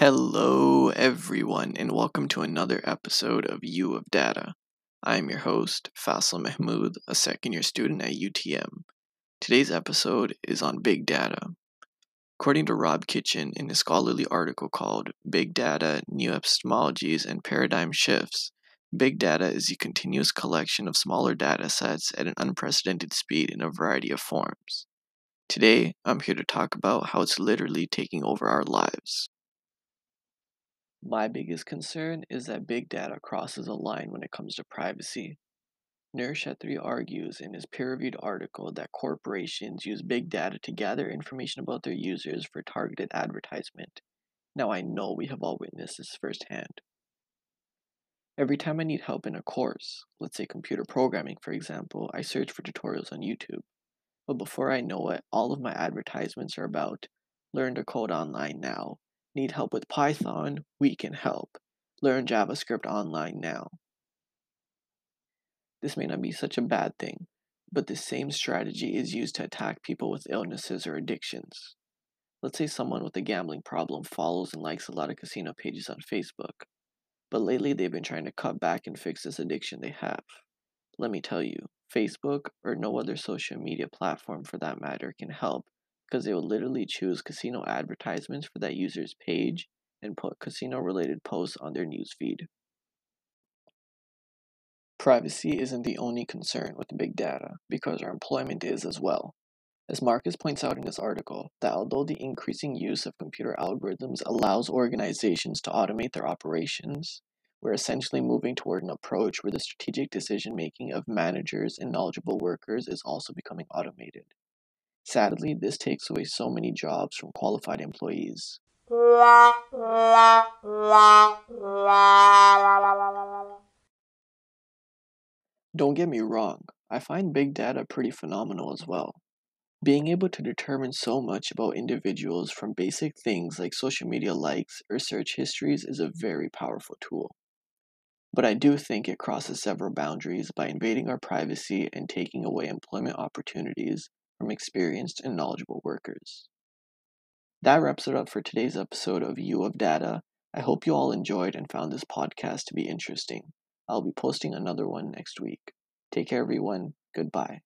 Hello, everyone, and welcome to another episode of U of Data. I am your host, Faisal Mahmood, a second year student at UTM. Today's episode is on big data. According to Rob Kitchin in his scholarly article called Big Data, New Epistemologies, and Paradigm Shifts, big data is the continuous collection of smaller data sets at an unprecedented speed in a variety of forms. Today, I'm here to talk about how it's literally taking over our lives. My biggest concern is that big data crosses a line when it comes to privacy. Shetri argues in his peer reviewed article that corporations use big data to gather information about their users for targeted advertisement. Now, I know we have all witnessed this firsthand. Every time I need help in a course, let's say computer programming for example, I search for tutorials on YouTube. But before I know it, all of my advertisements are about learn to code online now, Need help with Python? We can help. Learn JavaScript online now. This may not be such a bad thing, but the same strategy is used to attack people with illnesses or addictions. Let's say someone with a gambling problem follows and likes a lot of casino pages on Facebook, but lately they've been trying to cut back and fix this addiction they have. Let me tell you, Facebook, or no other social media platform for that matter, can help because they will literally choose casino advertisements for that user's page and put casino related posts on their newsfeed. Privacy isn't the only concern with big data, because our employment is as well. As Marcus points out in his article, that although the increasing use of computer algorithms allows organizations to automate their operations, we're essentially moving toward an approach where the strategic decision making of managers and knowledgeable workers is also becoming automated. Sadly, this takes away so many jobs from qualified employees. Don't get me wrong, I find big data pretty phenomenal as well. Being able to determine so much about individuals from basic things like social media likes or search histories is a very powerful tool. But I do think it crosses several boundaries by invading our privacy and taking away employment opportunities from experienced and knowledgeable workers. That wraps it up for today's episode of U of Data. I hope you all enjoyed and found this podcast to be interesting. I'll be posting another one next week. Take care, everyone. Goodbye.